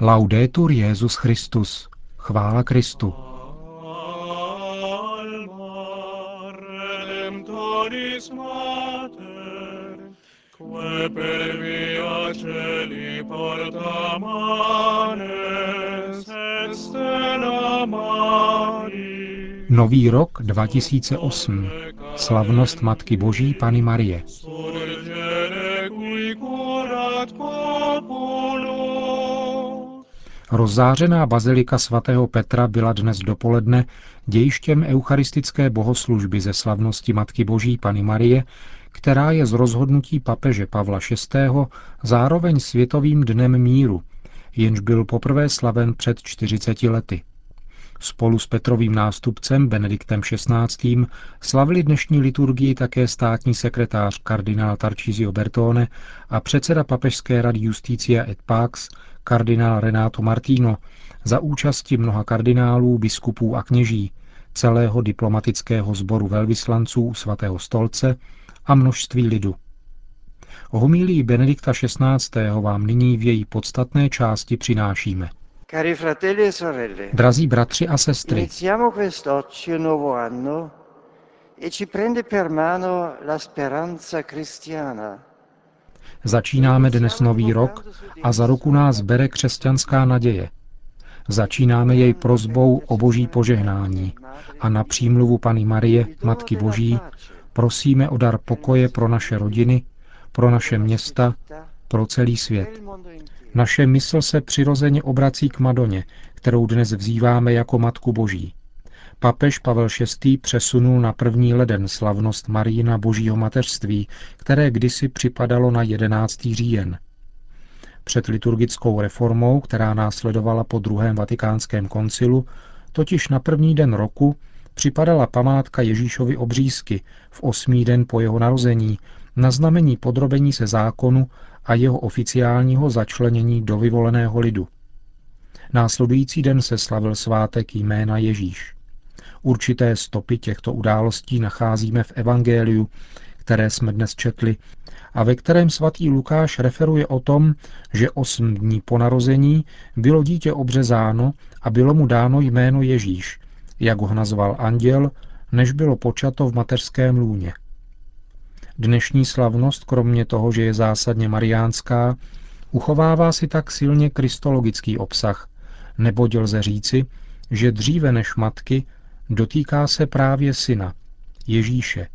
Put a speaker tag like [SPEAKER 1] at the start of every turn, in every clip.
[SPEAKER 1] Laudetur Jezus Christus. Chvála Kristu. Nový rok 2008. Slavnost Matky Boží Pany Marie. Rozzářená bazilika svatého Petra byla dnes dopoledne dějištěm eucharistické bohoslužby ze slavnosti Matky Boží Pany Marie, která je z rozhodnutí papeže Pavla VI. zároveň světovým dnem míru, jenž byl poprvé slaven před 40 lety. Spolu s Petrovým nástupcem Benediktem XVI. slavili dnešní liturgii také státní sekretář kardinál Tarcísio Bertone a předseda papežské rady Justícia et Pax kardinál Renato Martino za účasti mnoha kardinálů, biskupů a kněží, celého diplomatického sboru velvyslanců svatého stolce a množství lidu. Homílí Benedikta XVI. vám nyní v její podstatné části přinášíme.
[SPEAKER 2] Cari fratelli e sorelle,
[SPEAKER 1] Drazí bratři a sestry,
[SPEAKER 2] iniziamo quest'oggi un nuovo anno e ci prende per mano la speranza cristiana.
[SPEAKER 1] Začínáme dnes nový rok a za ruku nás bere křesťanská naděje. Začínáme jej prozbou o boží požehnání a na přímluvu Pany Marie, Matky Boží, prosíme o dar pokoje pro naše rodiny, pro naše města, pro celý svět. Naše mysl se přirozeně obrací k Madoně, kterou dnes vzýváme jako Matku Boží. Papež Pavel VI. přesunul na první leden slavnost Marína Božího mateřství, které kdysi připadalo na 11. říjen. Před liturgickou reformou, která následovala po druhém vatikánském koncilu, totiž na první den roku připadala památka Ježíšovi obřízky v osmý den po jeho narození na znamení podrobení se zákonu a jeho oficiálního začlenění do vyvoleného lidu. Následující den se slavil svátek jména Ježíš. Určité stopy těchto událostí nacházíme v Evangeliu, které jsme dnes četli, a ve kterém svatý Lukáš referuje o tom, že osm dní po narození bylo dítě obřezáno a bylo mu dáno jméno Ježíš, jak ho nazval anděl, než bylo počato v mateřském lůně. Dnešní slavnost, kromě toho, že je zásadně mariánská, uchovává si tak silně kristologický obsah, neboť lze říci, že dříve než matky dotýká se právě syna, Ježíše,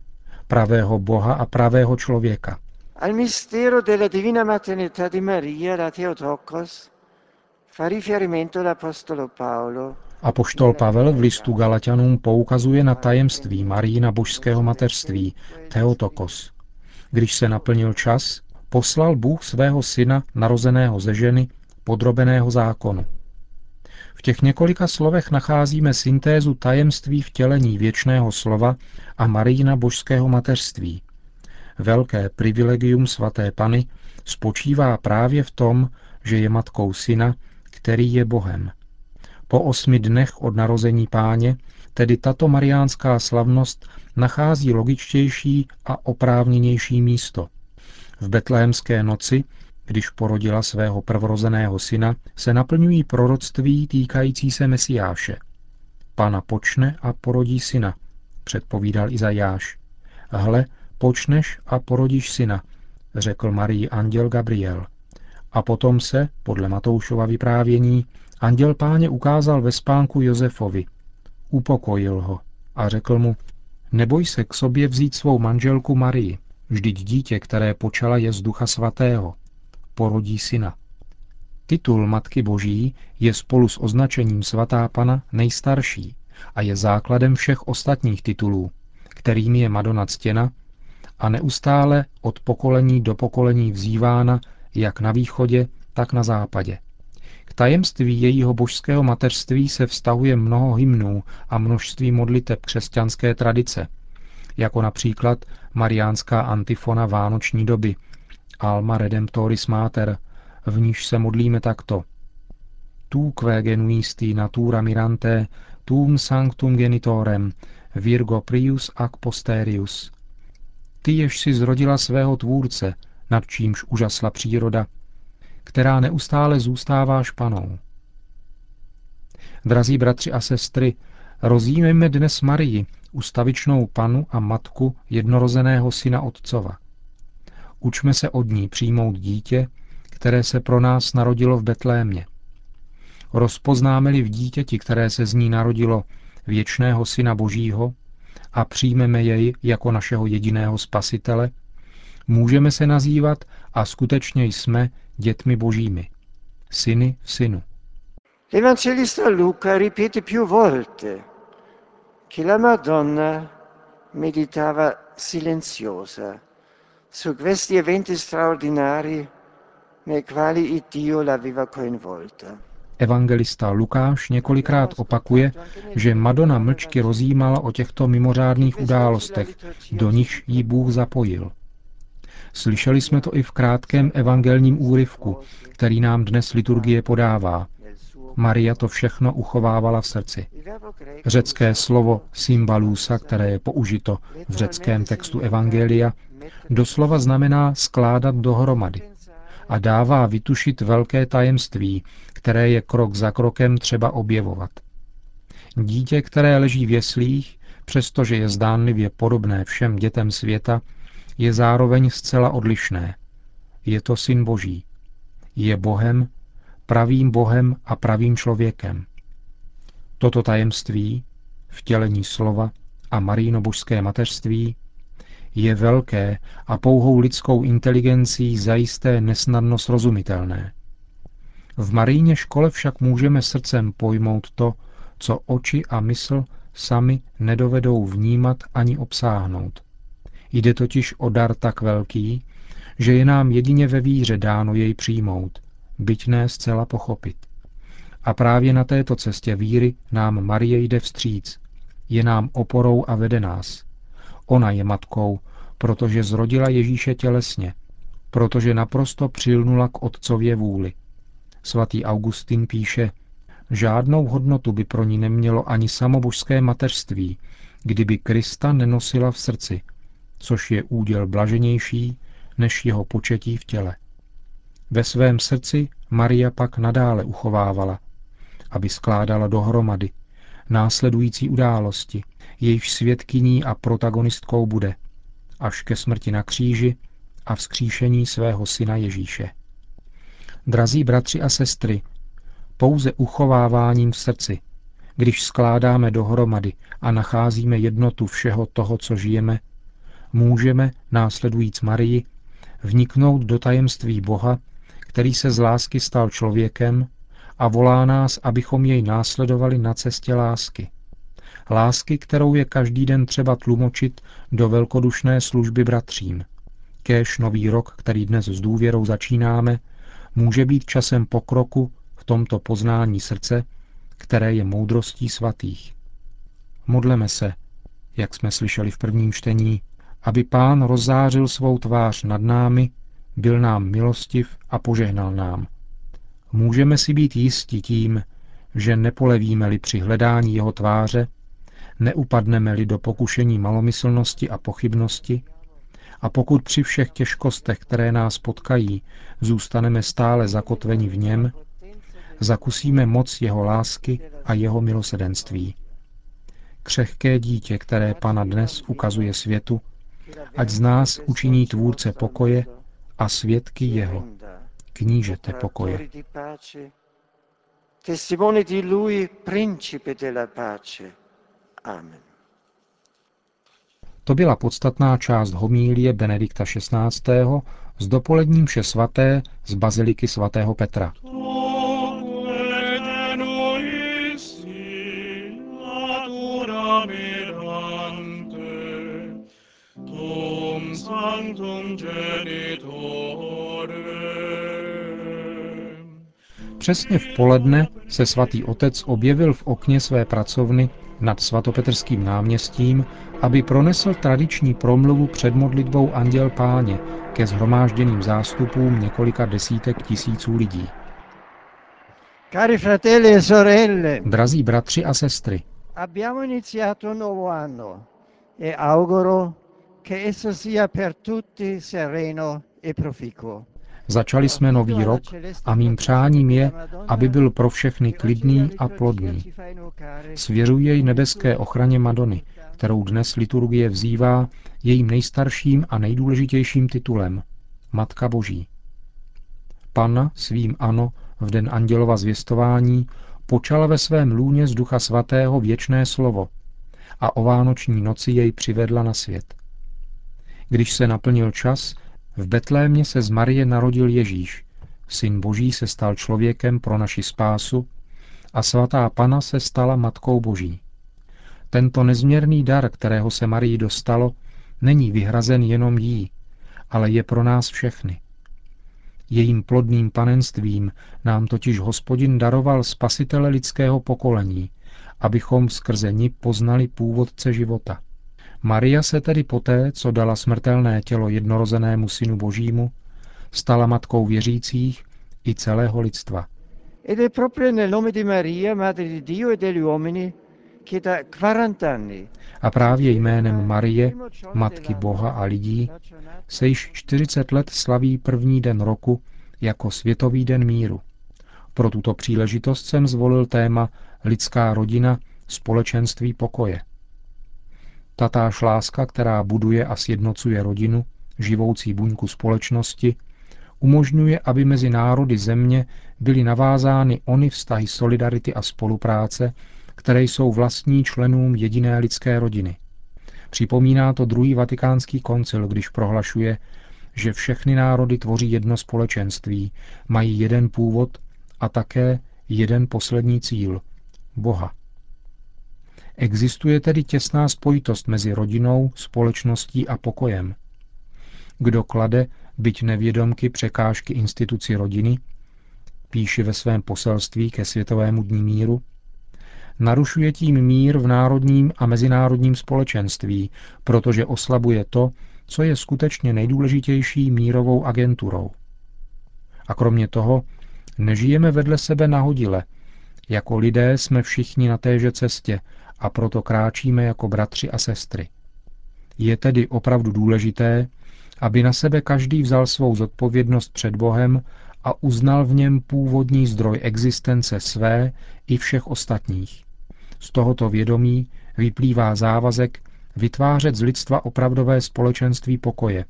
[SPEAKER 1] pravého Boha a pravého člověka.
[SPEAKER 2] Al mistero della divina maternità di Maria, la Theotokos, fa riferimento l'Apostolo Paolo.
[SPEAKER 1] Apoštol Pavel v listu Galatianům poukazuje na tajemství Marína božského mateřství, Theotokos. Když se naplnil čas, poslal Bůh svého syna, narozeného ze ženy, podrobeného zákonu. Těch několika slovech nacházíme syntézu tajemství vtělení věčného slova a Marína božského mateřství. Velké privilegium svaté Pany spočívá právě v tom, že je matkou syna, který je Bohem. Po osmi dnech od narození páně tedy tato mariánská slavnost nachází logičtější a oprávněnější místo. V betlehemské noci když porodila svého prvorozeného syna, se naplňují proroctví týkající se Mesiáše. Pana počne a porodí syna, předpovídal Izajáš. Hle, počneš a porodíš syna, řekl Marii anděl Gabriel. A potom se, podle Matoušova vyprávění, anděl páně ukázal ve spánku Josefovi. Upokojil ho a řekl mu, neboj se k sobě vzít svou manželku Marii, vždyť dítě, které počala je z ducha svatého porodí syna. Titul Matky Boží je spolu s označením svatá pana nejstarší a je základem všech ostatních titulů, kterými je Madonna ctěna a neustále od pokolení do pokolení vzývána jak na východě, tak na západě. K tajemství jejího božského mateřství se vztahuje mnoho hymnů a množství modliteb křesťanské tradice, jako například mariánská antifona vánoční doby, Alma Redemptoris Mater, v níž se modlíme takto. Tu que genuisti natura mirante, tum sanctum genitorem, virgo prius ac posterius. Ty, jež si zrodila svého tvůrce, nad čímž užasla příroda, která neustále zůstává španou. Drazí bratři a sestry, rozjímejme dnes Marii, ustavičnou panu a matku jednorozeného syna Otcova. Učme se od ní přijmout dítě, které se pro nás narodilo v Betlémě. Rozpoznáme-li v dítěti, které se z ní narodilo, věčného Syna Božího a přijmeme jej jako našeho jediného spasitele, můžeme se nazývat a skutečně jsme dětmi božími, syny v synu.
[SPEAKER 2] L'Evangelista Luca ripete più volte che la Madonna meditava silenziosa su questi eventi straordinari nei quali il Dio l'aveva coinvolta.
[SPEAKER 1] Evangelista Lukáš několikrát opakuje, že Madonna mlčky rozjímala o těchto mimořádných událostech, do nichž jí Bůh zapojil. Slyšeli jsme to i v krátkém evangelním úryvku, který nám dnes liturgie podává. Maria to všechno uchovávala v srdci. Řecké slovo symbalusa, které je použito v řeckém textu Evangelia, doslova znamená skládat dohromady a dává vytušit velké tajemství, které je krok za krokem třeba objevovat. Dítě, které leží v jeslích, přestože je zdánlivě podobné všem dětem světa, je zároveň zcela odlišné. Je to syn Boží. Je Bohem, pravým Bohem a pravým člověkem. Toto tajemství, vtělení slova a maríno božské mateřství, je velké a pouhou lidskou inteligencí zajisté nesnadno srozumitelné. V Maríně škole však můžeme srdcem pojmout to, co oči a mysl sami nedovedou vnímat ani obsáhnout. Jde totiž o dar tak velký, že je nám jedině ve víře dáno jej přijmout, byť ne zcela pochopit. A právě na této cestě víry nám Marie jde vstříc. Je nám oporou a vede nás. Ona je matkou, protože zrodila Ježíše tělesně, protože naprosto přilnula k otcově vůli. Svatý Augustin píše, žádnou hodnotu by pro ní nemělo ani samobožské mateřství, kdyby Krista nenosila v srdci, což je úděl blaženější než jeho početí v těle. Ve svém srdci Maria pak nadále uchovávala, aby skládala dohromady následující události, jejíž svědkyní a protagonistkou bude, až ke smrti na kříži a vzkříšení svého syna Ježíše. Drazí bratři a sestry, pouze uchováváním v srdci, když skládáme dohromady a nacházíme jednotu všeho toho, co žijeme, můžeme, následujíc Marii, vniknout do tajemství Boha, který se z lásky stal člověkem a volá nás, abychom jej následovali na cestě lásky. Lásky, kterou je každý den třeba tlumočit do velkodušné služby bratřím. Kéž nový rok, který dnes s důvěrou začínáme, může být časem pokroku v tomto poznání srdce, které je moudrostí svatých. Modleme se, jak jsme slyšeli v prvním čtení, aby pán rozzářil svou tvář nad námi, byl nám milostiv a požehnal nám. Můžeme si být jisti tím, že nepolevíme-li při hledání jeho tváře, neupadneme-li do pokušení malomyslnosti a pochybnosti, a pokud při všech těžkostech, které nás potkají, zůstaneme stále zakotveni v něm, zakusíme moc jeho lásky a jeho milosedenství. Křehké dítě, které Pana dnes ukazuje světu, ať z nás učiní tvůrce pokoje a svědky jeho, knížete pokoje.
[SPEAKER 2] Testimone di lui, principe della pace. Amen.
[SPEAKER 1] To byla podstatná část homílie Benedikta XVI. z dopoledním vše svaté z baziliky svatého Petra. Přesně v poledne se svatý otec objevil v okně své pracovny nad svatopetrským náměstím, aby pronesl tradiční promluvu před modlitbou Anděl Páně ke zhromážděným zástupům několika desítek tisíců lidí.
[SPEAKER 2] Cari fratelli e sorelle,
[SPEAKER 1] Drazí bratři a sestry,
[SPEAKER 2] abbiamo iniziato un nuovo anno e auguro che esso sia per tutti sereno e proficuo.
[SPEAKER 1] Začali jsme nový rok a mým přáním je, aby byl pro všechny klidný a plodný. Svěřuji jej nebeské ochraně Madony, kterou dnes liturgie vzývá jejím nejstarším a nejdůležitějším titulem Matka Boží. Panna svým ano v den andělova zvěstování počala ve svém lůně z Ducha Svatého věčné slovo a o vánoční noci jej přivedla na svět. Když se naplnil čas, v Betlémě se z Marie narodil Ježíš, syn Boží se stal člověkem pro naši spásu a svatá Pana se stala Matkou Boží. Tento nezměrný dar, kterého se Marii dostalo, není vyhrazen jenom jí, ale je pro nás všechny. Jejím plodným panenstvím nám totiž hospodin daroval spasitele lidského pokolení, abychom skrze ní poznali původce života. Maria se tedy poté, co dala smrtelné tělo jednorozenému synu božímu, stala matkou věřících i celého lidstva.
[SPEAKER 2] Ed è proprio nel nome di Maria, Madre di Dio e degli uomini, che da 40 anni
[SPEAKER 1] A právě jménem Marie, Matky Boha a lidí, se již 40 let slaví první den roku jako Světový den míru. Pro tuto příležitost jsem zvolil téma Lidská rodina, společenství pokoje. Tatáž láska, která buduje a sjednocuje rodinu, živoucí buňku společnosti, umožňuje, aby mezi národy země byly navázány ony vztahy solidarity a spolupráce, které jsou vlastní členům jediné lidské rodiny. Připomíná to druhý vatikánský koncil, když prohlašuje, že všechny národy tvoří jedno společenství, mají jeden původ a také jeden poslední cíl – Boha. Existuje tedy těsná spojitost mezi rodinou, společností a pokojem. Kdo klade, byť nevědomky, překážky instituci rodiny, píše ve svém poselství ke Světovému dní míru, narušuje tím mír v národním a mezinárodním společenství, protože oslabuje to, co je skutečně nejdůležitější mírovou agenturou. A kromě toho, nežijeme vedle sebe nahodile. Jako lidé jsme všichni na téže cestě a proto kráčíme jako bratři a sestry. Je tedy opravdu důležité, aby na sebe každý vzal svou zodpovědnost před Bohem a uznal v něm původní zdroj existence své i všech ostatních. Z tohoto vědomí vyplývá závazek vytvářet z lidstva opravdové společenství pokoje,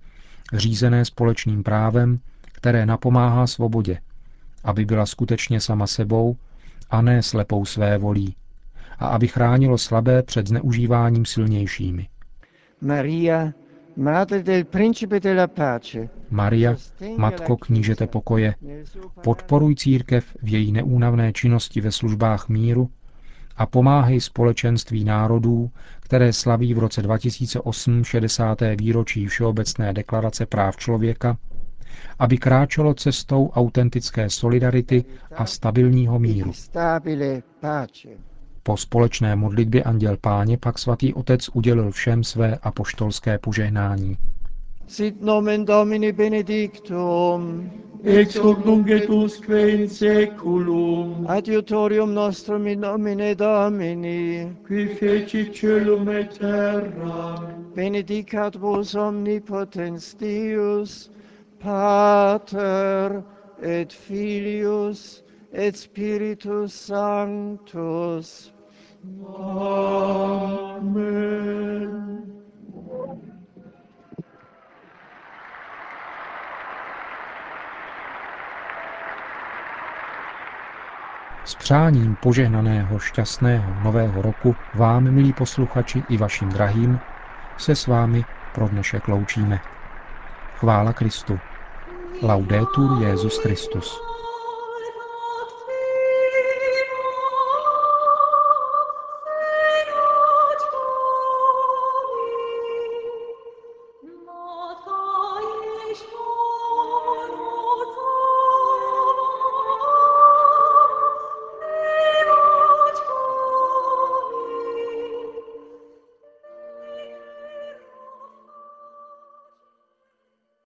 [SPEAKER 1] řízené společným právem, které napomáhá svobodě, aby byla skutečně sama sebou a ne slepou své volí, a aby chránilo slabé před zneužíváním silnějšími.
[SPEAKER 2] Maria, Madre del Principe della Pace,
[SPEAKER 1] Maria, Matko knížete pokoje, podporuj církev v její neúnavné činnosti ve službách míru a pomáhej společenství národů, které slaví v roce 2008 60. výročí Všeobecné deklarace práv člověka, aby kráčelo cestou autentické solidarity a stabilního míru. Po společné modlitbě Anděl Páně pak svatý otec udělil všem své apoštolské požehnání.
[SPEAKER 2] Sit nomen Domini benedictum,
[SPEAKER 3] ex hoc nunc et usque in seculum,
[SPEAKER 2] adiutorium nostrum in nomine Domini,
[SPEAKER 3] qui feci celum et terra,
[SPEAKER 2] benedicat vos omnipotens Deus, Pater et Filius et Spiritus Sanctus.
[SPEAKER 3] Amen.
[SPEAKER 1] S přáním požehnaného šťastného nového roku vám, milí posluchači, i vašim drahým, se s vámi pro dnešek loučíme. Chvála Kristu. Laudetur Jezus Christus.